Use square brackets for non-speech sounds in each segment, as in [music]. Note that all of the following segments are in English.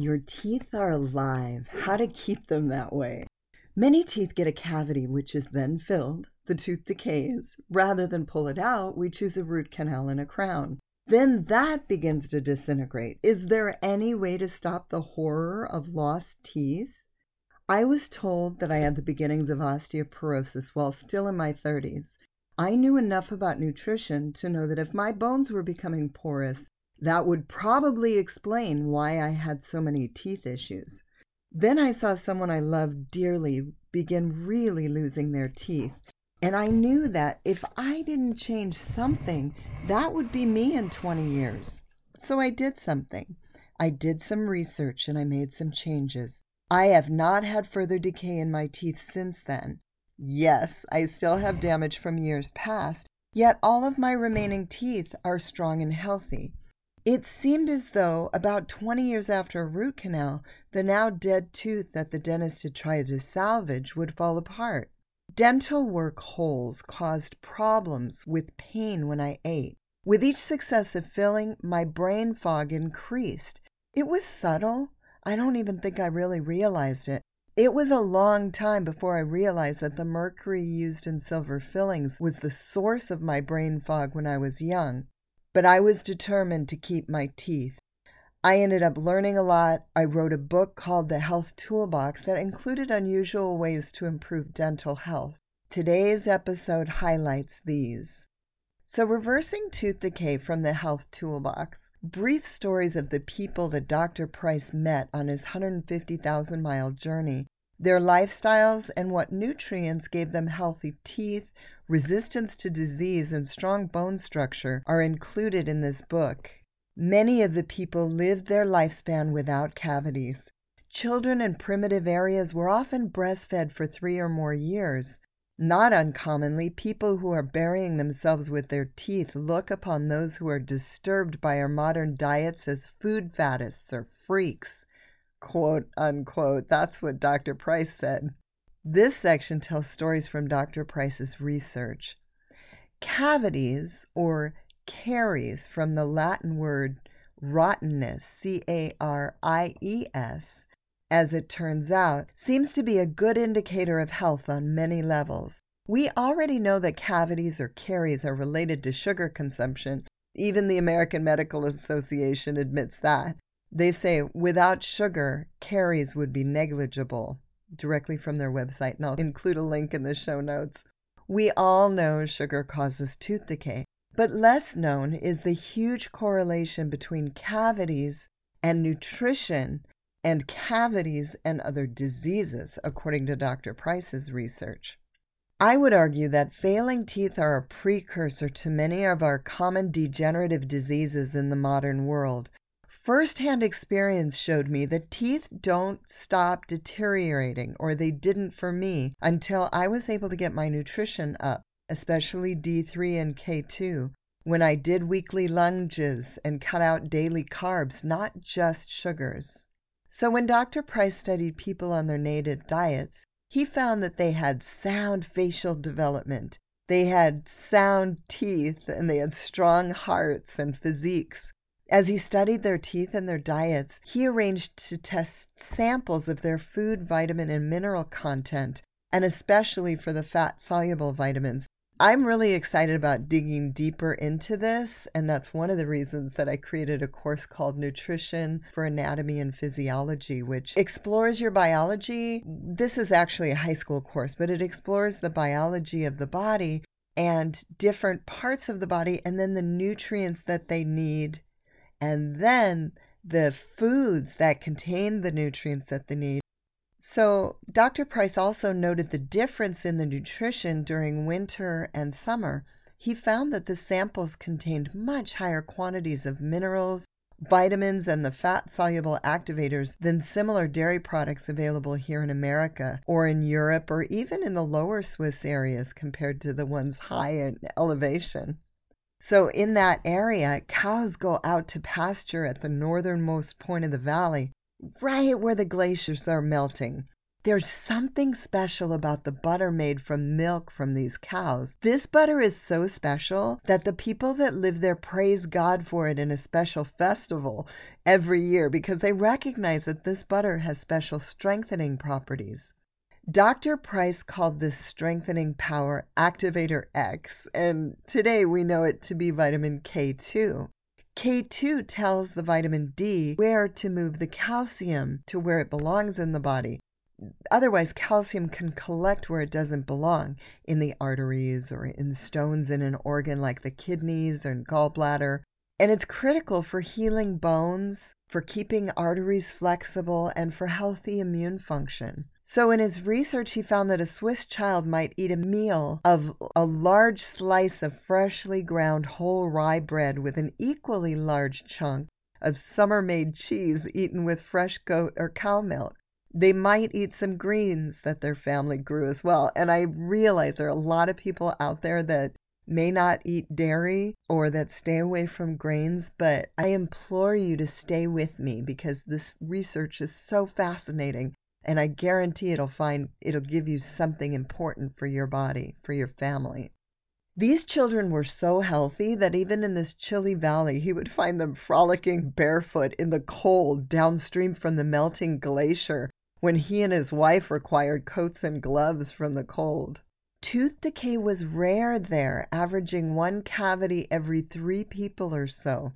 Your teeth are alive. How to keep them that way. Many teeth get a cavity which is then filled. The tooth decays. Rather than pull it out, we choose a root canal and a crown. Then that begins to disintegrate. Is there any way to stop the horror of lost teeth? I was told that I had the beginnings of osteoporosis while still in my 30s. I knew enough about nutrition to know that if my bones were becoming porous, that would probably explain why I had so many teeth issues. Then I saw someone I loved dearly begin really losing their teeth. And I knew that if I didn't change something, that would be me in 20 years. So I did something. I did some research and I made some changes. I have not had further decay in my teeth since then. Yes, I still have damage from years past, yet all of my remaining teeth are strong and healthy. It seemed as though, about 20 years after a root canal, the now dead tooth that the dentist had tried to salvage would fall apart. Dental work holes caused problems with pain when I ate. With each successive filling, my brain fog increased. It was subtle. I don't even think I really realized it. It was a long time before I realized that the mercury used in silver fillings was the source of my brain fog when I was young, but I was determined to keep my teeth. I ended up learning a lot. I wrote a book called The Health Toolbox that included unusual ways to improve dental health. Today's episode highlights these. So, reversing tooth decay from the Health Toolbox, brief stories of the people that Dr. Price met on his 150,000 mile journey, their lifestyles, and what nutrients gave them healthy teeth, resistance to disease, and strong bone structure are included in this book. Many of the people lived their lifespan without cavities. Children in primitive areas were often breastfed for three or more years. Not uncommonly, people who are burying themselves with their teeth look upon those who are disturbed by our modern diets as food faddists or freaks. Quote unquote. That's what Dr. Price said. This section tells stories from Dr. Price's research. Cavities, or caries, from the Latin word rottenness, C A R I E S, as it turns out, seems to be a good indicator of health on many levels. We already know that cavities or caries are related to sugar consumption. Even the American Medical Association admits that. They say without sugar, caries would be negligible, directly from their website, and I'll include a link in the show notes. We all know sugar causes tooth decay, but less known is the huge correlation between cavities and nutrition and cavities and other diseases, according to Dr. Price's research. I would argue that failing teeth are a precursor to many of our common degenerative diseases in the modern world. First hand experience showed me that teeth don't stop deteriorating, or they didn't for me, until I was able to get my nutrition up, especially D3 and K2, when I did weekly lunges and cut out daily carbs, not just sugars. So, when Dr. Price studied people on their native diets, he found that they had sound facial development, they had sound teeth, and they had strong hearts and physiques. As he studied their teeth and their diets, he arranged to test samples of their food, vitamin, and mineral content, and especially for the fat soluble vitamins, I'm really excited about digging deeper into this, and that's one of the reasons that I created a course called Nutrition for Anatomy and Physiology, which explores your biology. This is actually a high school course, but it explores the biology of the body and different parts of the body, and then the nutrients that they need, and then the foods that contain the nutrients that they need so, Dr. Price also noted the difference in the nutrition during winter and summer. He found that the samples contained much higher quantities of minerals, vitamins, and the fat soluble activators than similar dairy products available here in America or in Europe or even in the lower Swiss areas compared to the ones high in elevation. So, in that area, cows go out to pasture at the northernmost point of the valley right where the glaciers are melting. There's something special about the butter made from milk from these cows. This butter is so special that the people that live there praise God for it in a special festival every year because they recognize that this butter has special strengthening properties. Dr. Price called this strengthening power Activator X, and today we know it to be vitamin K2. K2 tells the vitamin D where to move the calcium to where it belongs in the body. Otherwise, calcium can collect where it doesn't belong in the arteries or in stones in an organ like the kidneys and gallbladder. And it's critical for healing bones, for keeping arteries flexible, and for healthy immune function. So, in his research, he found that a Swiss child might eat a meal of a large slice of freshly ground whole rye bread with an equally large chunk of summer made cheese eaten with fresh goat or cow milk. They might eat some greens that their family grew as well. And I realize there are a lot of people out there that may not eat dairy or that stay away from grains, but I implore you to stay with me because this research is so fascinating and I guarantee it'll find it'll give you something important for your body, for your family. These children were so healthy that even in this chilly valley, he would find them frolicking barefoot in the cold downstream from the melting glacier when he and his wife required coats and gloves from the cold. Tooth decay was rare there, averaging one cavity every three people or so.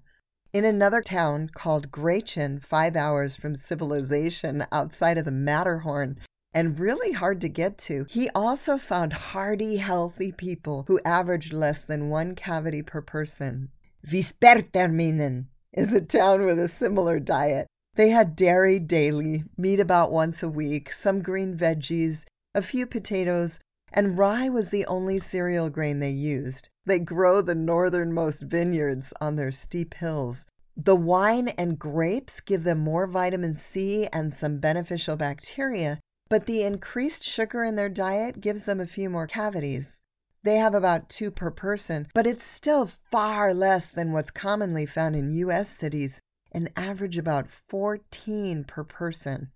In another town called Grächen, five hours from civilization outside of the Matterhorn, and really hard to get to, he also found hardy, healthy people who averaged less than one cavity per person. Visperterminen is a town with a similar diet. They had dairy daily, meat about once a week, some green veggies, a few potatoes, and rye was the only cereal grain they used. They grow the northernmost vineyards on their steep hills. The wine and grapes give them more vitamin C and some beneficial bacteria, but the increased sugar in their diet gives them a few more cavities. They have about two per person, but it's still far less than what's commonly found in U.S. cities, an average about 14 per person.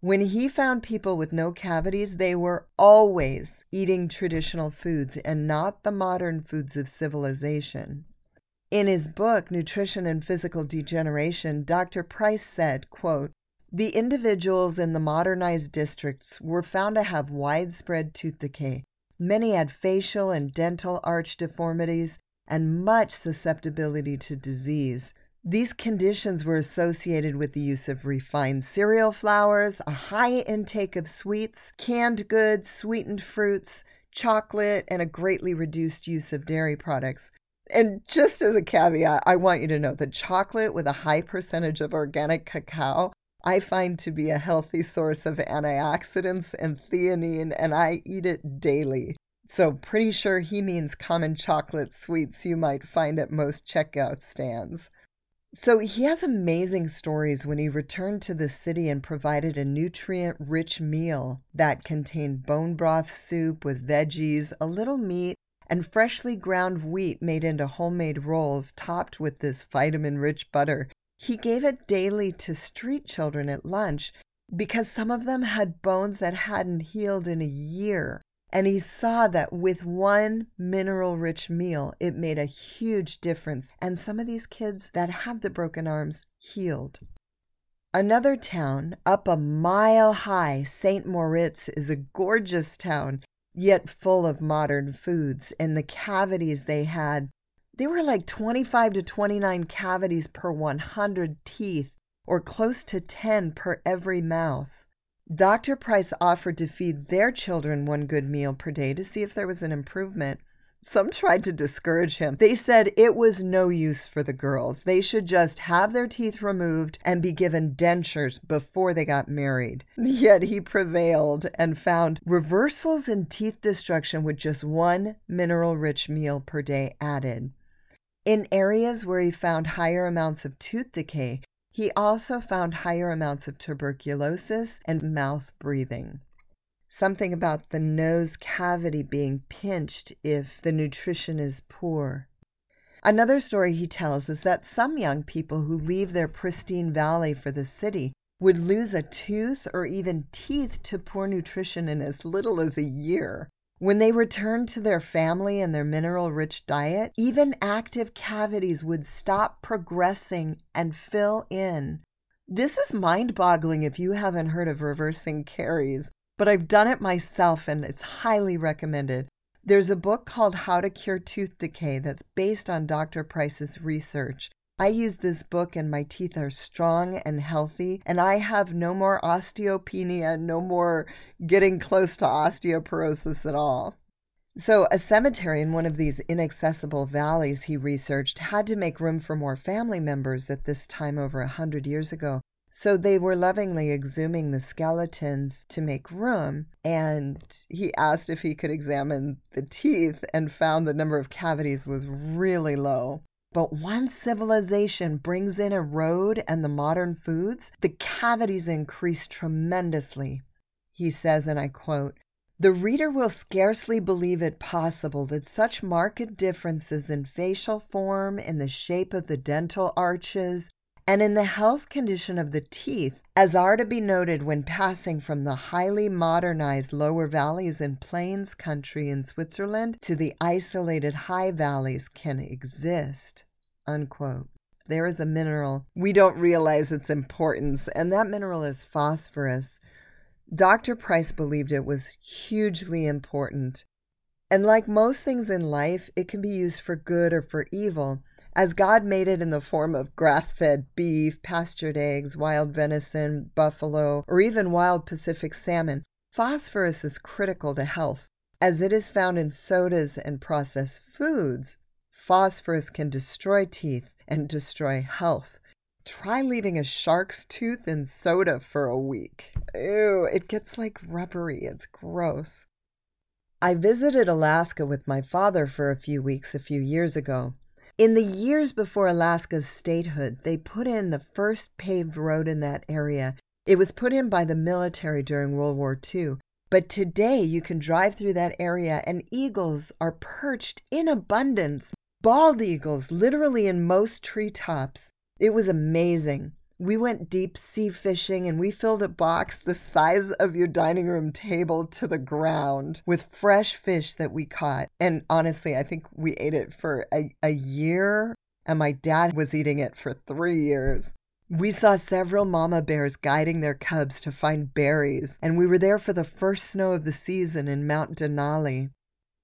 When he found people with no cavities, they were always eating traditional foods and not the modern foods of civilization. In his book, Nutrition and Physical Degeneration, Dr. Price said, quote, the individuals in the modernized districts were found to have widespread tooth decay. Many had facial and dental arch deformities and much susceptibility to disease. These conditions were associated with the use of refined cereal flours, a high intake of sweets, canned goods, sweetened fruits, chocolate, and a greatly reduced use of dairy products. And just as a caveat, I want you to know that chocolate with a high percentage of organic cacao I find to be a healthy source of antioxidants and theanine, and I eat it daily. So, pretty sure he means common chocolate sweets you might find at most checkout stands. So he has amazing stories when he returned to the city and provided a nutrient rich meal that contained bone broth soup with veggies, a little meat, and freshly ground wheat made into homemade rolls topped with this vitamin rich butter. He gave it daily to street children at lunch because some of them had bones that hadn't healed in a year. And he saw that with one mineral rich meal, it made a huge difference. And some of these kids that had the broken arms healed. Another town, up a mile high, St. Moritz, is a gorgeous town, yet full of modern foods. And the cavities they had, they were like 25 to 29 cavities per 100 teeth, or close to 10 per every mouth. Dr. Price offered to feed their children one good meal per day to see if there was an improvement. Some tried to discourage him. They said it was no use for the girls. They should just have their teeth removed and be given dentures before they got married. [laughs] Yet he prevailed and found reversals in teeth destruction with just one mineral rich meal per day added. In areas where he found higher amounts of tooth decay, he also found higher amounts of tuberculosis and mouth breathing. Something about the nose cavity being pinched if the nutrition is poor. Another story he tells is that some young people who leave their pristine valley for the city would lose a tooth or even teeth to poor nutrition in as little as a year. When they returned to their family and their mineral rich diet, even active cavities would stop progressing and fill in. This is mind boggling if you haven't heard of reversing caries, but I've done it myself and it's highly recommended. There's a book called How to Cure Tooth Decay that's based on Dr. Price's research. I use this book and my teeth are strong and healthy, and I have no more osteopenia, no more getting close to osteoporosis at all. So, a cemetery in one of these inaccessible valleys he researched had to make room for more family members at this time over a hundred years ago. So they were lovingly exhuming the skeletons to make room, and he asked if he could examine the teeth and found the number of cavities was really low. But once civilization brings in a road and the modern foods, the cavities increase tremendously. He says, and I quote, the reader will scarcely believe it possible that such marked differences in facial form, in the shape of the dental arches, and in the health condition of the teeth, as are to be noted when passing from the highly modernized lower valleys and plains country in Switzerland to the isolated high valleys, can exist. Unquote. There is a mineral. We don't realize its importance, and that mineral is phosphorus. Dr. Price believed it was hugely important. And like most things in life, it can be used for good or for evil. As God made it in the form of grass fed beef, pastured eggs, wild venison, buffalo, or even wild Pacific salmon, phosphorus is critical to health. As it is found in sodas and processed foods, phosphorus can destroy teeth and destroy health. Try leaving a shark's tooth in soda for a week. Ew, it gets like rubbery. It's gross. I visited Alaska with my father for a few weeks a few years ago. In the years before Alaska's statehood, they put in the first paved road in that area. It was put in by the military during World War II. But today you can drive through that area and eagles are perched in abundance. Bald eagles, literally in most treetops. It was amazing. We went deep sea fishing and we filled a box the size of your dining room table to the ground with fresh fish that we caught. And honestly, I think we ate it for a, a year, and my dad was eating it for three years. We saw several mama bears guiding their cubs to find berries, and we were there for the first snow of the season in Mount Denali.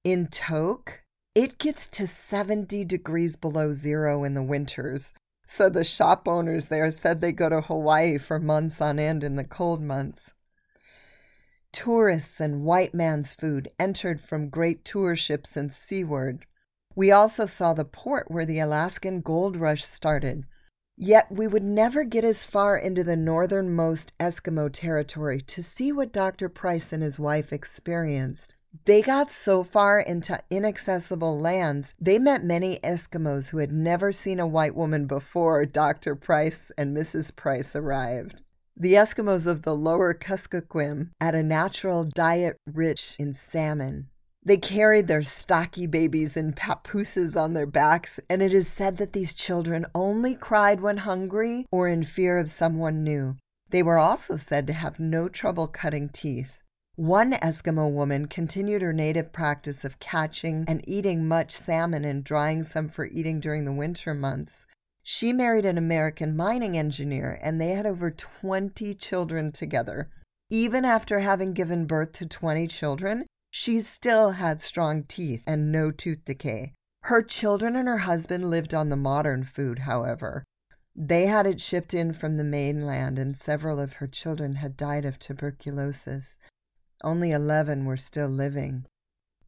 In Tok, it gets to 70 degrees below zero in the winters, so the shop owners there said they go to Hawaii for months on end in the cold months. Tourists and white man's food entered from great tour ships and Seward. We also saw the port where the Alaskan gold rush started. Yet we would never get as far into the northernmost Eskimo territory to see what Dr. Price and his wife experienced. They got so far into inaccessible lands, they met many Eskimos who had never seen a white woman before Dr. Price and Mrs. Price arrived. The Eskimos of the lower Kuskokwim had a natural diet rich in salmon. They carried their stocky babies in papooses on their backs, and it is said that these children only cried when hungry or in fear of someone new. They were also said to have no trouble cutting teeth. One Eskimo woman continued her native practice of catching and eating much salmon and drying some for eating during the winter months. She married an American mining engineer, and they had over 20 children together. Even after having given birth to 20 children, she still had strong teeth and no tooth decay. Her children and her husband lived on the modern food, however. They had it shipped in from the mainland, and several of her children had died of tuberculosis. Only 11 were still living.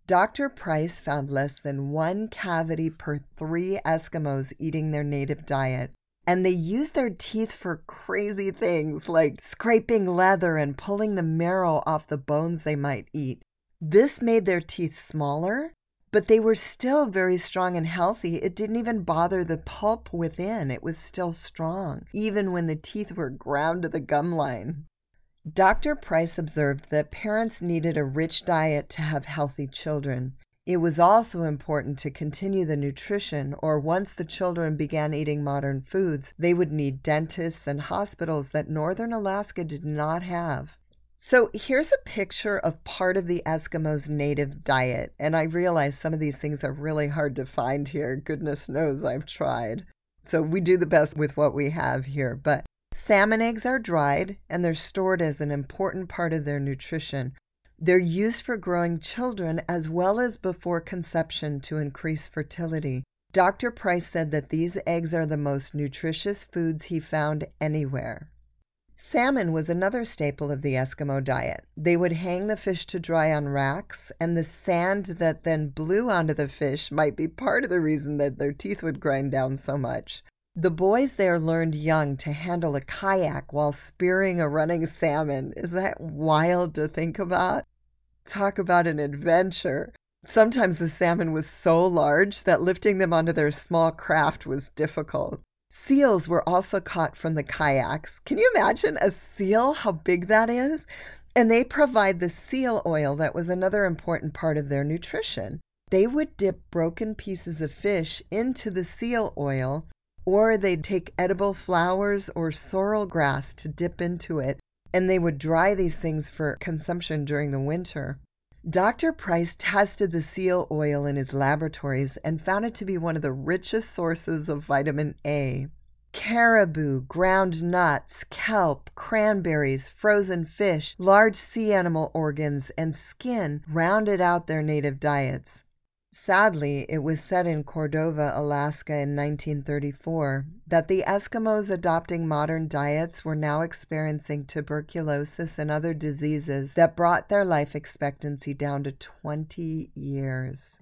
Dr. Price found less than one cavity per three Eskimos eating their native diet, and they used their teeth for crazy things like scraping leather and pulling the marrow off the bones they might eat. This made their teeth smaller, but they were still very strong and healthy. It didn't even bother the pulp within, it was still strong, even when the teeth were ground to the gum line. Dr. Price observed that parents needed a rich diet to have healthy children. It was also important to continue the nutrition, or once the children began eating modern foods, they would need dentists and hospitals that northern Alaska did not have. So here's a picture of part of the Eskimos' native diet, and I realize some of these things are really hard to find here. Goodness knows I've tried. So we do the best with what we have here. But salmon eggs are dried and they're stored as an important part of their nutrition. They're used for growing children as well as before conception to increase fertility. Dr. Price said that these eggs are the most nutritious foods he found anywhere. Salmon was another staple of the Eskimo diet. They would hang the fish to dry on racks, and the sand that then blew onto the fish might be part of the reason that their teeth would grind down so much. The boys there learned young to handle a kayak while spearing a running salmon. Is that wild to think about? Talk about an adventure. Sometimes the salmon was so large that lifting them onto their small craft was difficult. Seals were also caught from the kayaks. Can you imagine a seal, how big that is? And they provide the seal oil that was another important part of their nutrition. They would dip broken pieces of fish into the seal oil or they'd take edible flowers or sorrel grass to dip into it, and they would dry these things for consumption during the winter. Dr. Price tested the seal oil in his laboratories and found it to be one of the richest sources of vitamin A. Caribou, ground nuts, kelp, cranberries, frozen fish, large sea animal organs, and skin rounded out their native diets. Sadly, it was said in Cordova, Alaska in 1934 that the Eskimos adopting modern diets were now experiencing tuberculosis and other diseases that brought their life expectancy down to 20 years.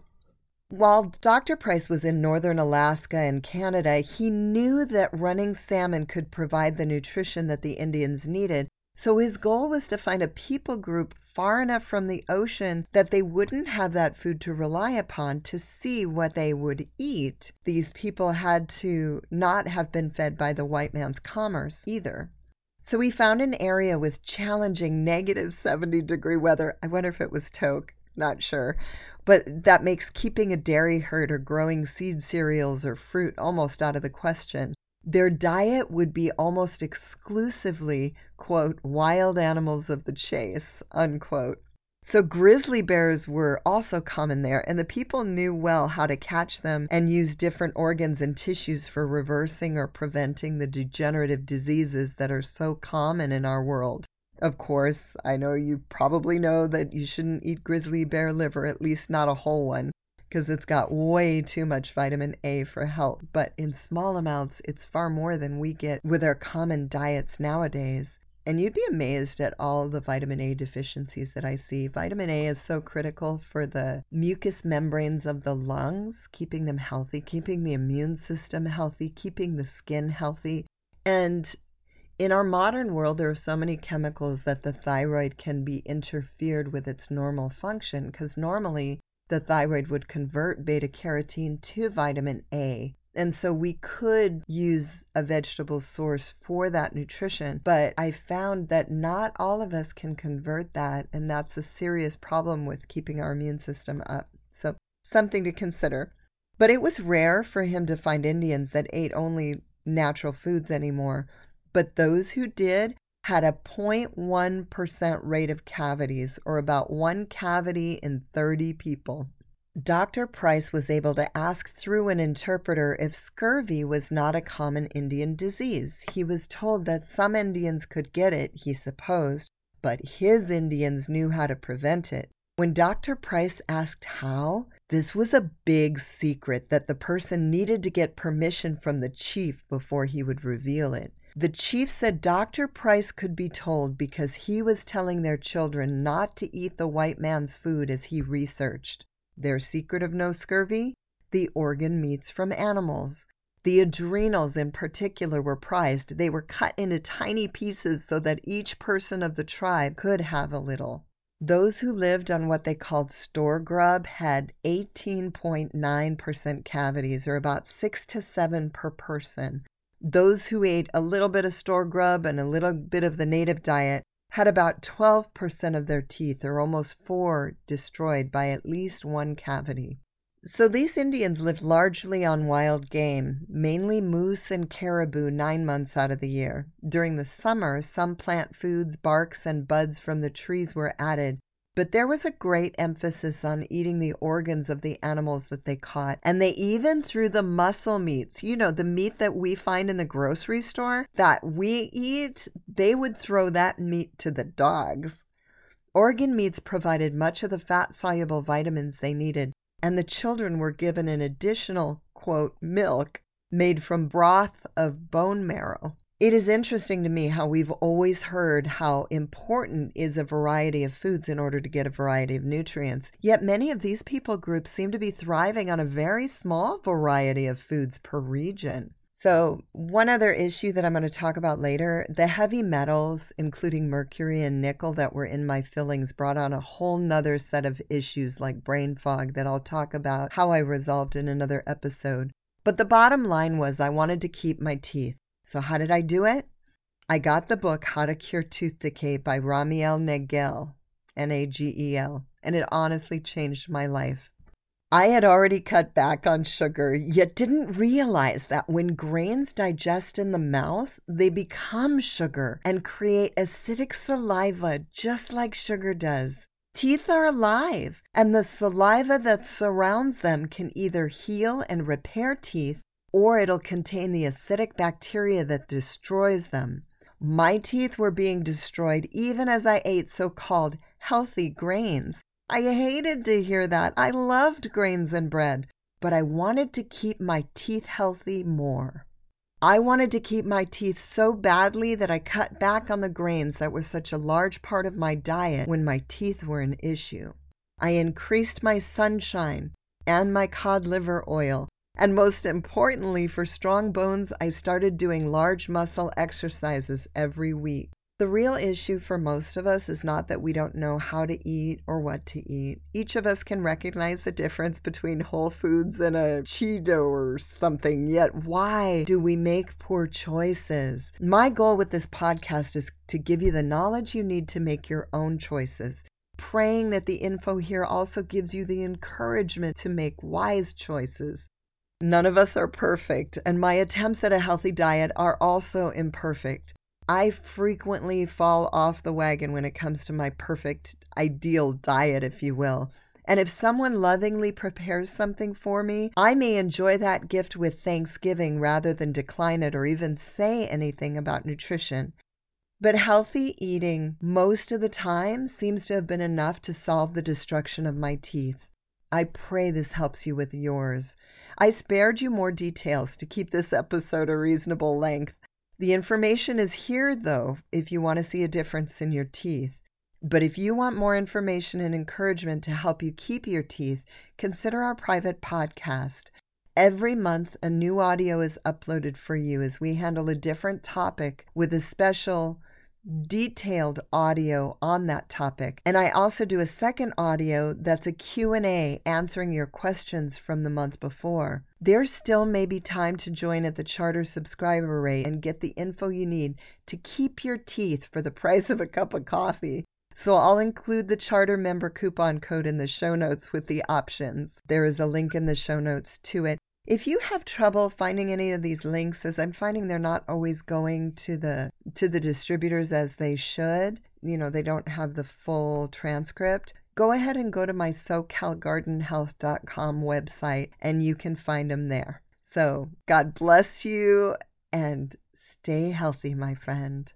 While Dr. Price was in northern Alaska and Canada, he knew that running salmon could provide the nutrition that the Indians needed, so his goal was to find a people group far enough from the ocean that they wouldn't have that food to rely upon to see what they would eat. These people had to not have been fed by the white man's commerce either. So we found an area with challenging negative 70 degree weather. I wonder if it was Tok, not sure. But that makes keeping a dairy herd or growing seed cereals or fruit almost out of the question. Their diet would be almost exclusively, quote, wild animals of the chase, unquote. So grizzly bears were also common there, and the people knew well how to catch them and use different organs and tissues for reversing or preventing the degenerative diseases that are so common in our world. Of course, I know you probably know that you shouldn't eat grizzly bear liver, at least not a whole one because it's got way too much vitamin A for health. But in small amounts, it's far more than we get with our common diets nowadays. And you'd be amazed at all the vitamin A deficiencies that I see. Vitamin A is so critical for the mucous membranes of the lungs, keeping them healthy, keeping the immune system healthy, keeping the skin healthy. And in our modern world, there are so many chemicals that the thyroid can be interfered with its normal function because normally the thyroid would convert beta carotene to vitamin A. And so we could use a vegetable source for that nutrition, but I found that not all of us can convert that, and that's a serious problem with keeping our immune system up. So, something to consider. But it was rare for him to find Indians that ate only natural foods anymore. But those who did had a 0.1% rate of cavities, or about one cavity in 30 people. Dr. Price was able to ask through an interpreter if scurvy was not a common Indian disease. He was told that some Indians could get it, he supposed, but his Indians knew how to prevent it. When Dr. Price asked how, this was a big secret that the person needed to get permission from the chief before he would reveal it. The chief said Dr. Price could be told because he was telling their children not to eat the white man's food as he researched. Their secret of no scurvy? The organ meats from animals. The adrenals, in particular, were prized. They were cut into tiny pieces so that each person of the tribe could have a little. Those who lived on what they called store grub had 18.9% cavities, or about 6 to 7 per person. Those who ate a little bit of store grub and a little bit of the native diet had about 12% of their teeth, or almost four, destroyed by at least one cavity. So these Indians lived largely on wild game, mainly moose and caribou nine months out of the year. During the summer, some plant foods, barks, and buds from the trees were added, but there was a great emphasis on eating the organs of the animals that they caught. And they even threw the muscle meats, you know, the meat that we find in the grocery store that we eat, they would throw that meat to the dogs. Organ meats provided much of the fat soluble vitamins they needed, and the children were given an additional, quote, milk made from broth of bone marrow. It is interesting to me how we've always heard how important is a variety of foods in order to get a variety of nutrients. Yet many of these people groups seem to be thriving on a very small variety of foods per region. So, one other issue that I'm going to talk about later the heavy metals, including mercury and nickel, that were in my fillings brought on a whole nother set of issues like brain fog that I'll talk about how I resolved in another episode. But the bottom line was I wanted to keep my teeth. So, how did I do it? I got the book How to Cure Tooth Decay by Ramiel Nagel, N A G E L, and it honestly changed my life. I had already cut back on sugar, yet didn't realize that when grains digest in the mouth, they become sugar and create acidic saliva just like sugar does. Teeth are alive, and the saliva that surrounds them can either heal and repair teeth or it'll contain the acidic bacteria that destroys them. My teeth were being destroyed even as I ate so called healthy grains. I hated to hear that. I loved grains and bread, but I wanted to keep my teeth healthy more. I wanted to keep my teeth so badly that I cut back on the grains that were such a large part of my diet when my teeth were an issue. I increased my sunshine and my cod liver oil and most importantly, for strong bones, I started doing large muscle exercises every week. The real issue for most of us is not that we don't know how to eat or what to eat. Each of us can recognize the difference between whole foods and a Cheeto or something, yet why do we make poor choices? My goal with this podcast is to give you the knowledge you need to make your own choices. Praying that the info here also gives you the encouragement to make wise choices. None of us are perfect, and my attempts at a healthy diet are also imperfect. I frequently fall off the wagon when it comes to my perfect, ideal diet, if you will. And if someone lovingly prepares something for me, I may enjoy that gift with thanksgiving rather than decline it or even say anything about nutrition. But healthy eating most of the time seems to have been enough to solve the destruction of my teeth. I pray this helps you with yours. I spared you more details to keep this episode a reasonable length. The information is here, though, if you want to see a difference in your teeth. But if you want more information and encouragement to help you keep your teeth, consider our private podcast. Every month, a new audio is uploaded for you as we handle a different topic with a special detailed audio on that topic and i also do a second audio that's a q&a answering your questions from the month before there still may be time to join at the charter subscriber rate and get the info you need to keep your teeth for the [laughs] price of a cup of coffee so I'll include the charter member coupon code in the show notes with the options. There is a link in the show notes to it. If you have trouble finding any of these links, as I'm finding they're not always going to the to the distributors as they should, you know, they don't have the full transcript, go ahead and go to my socalgardenhealth.com website and you can find them there. So, God bless you and stay healthy, my friend.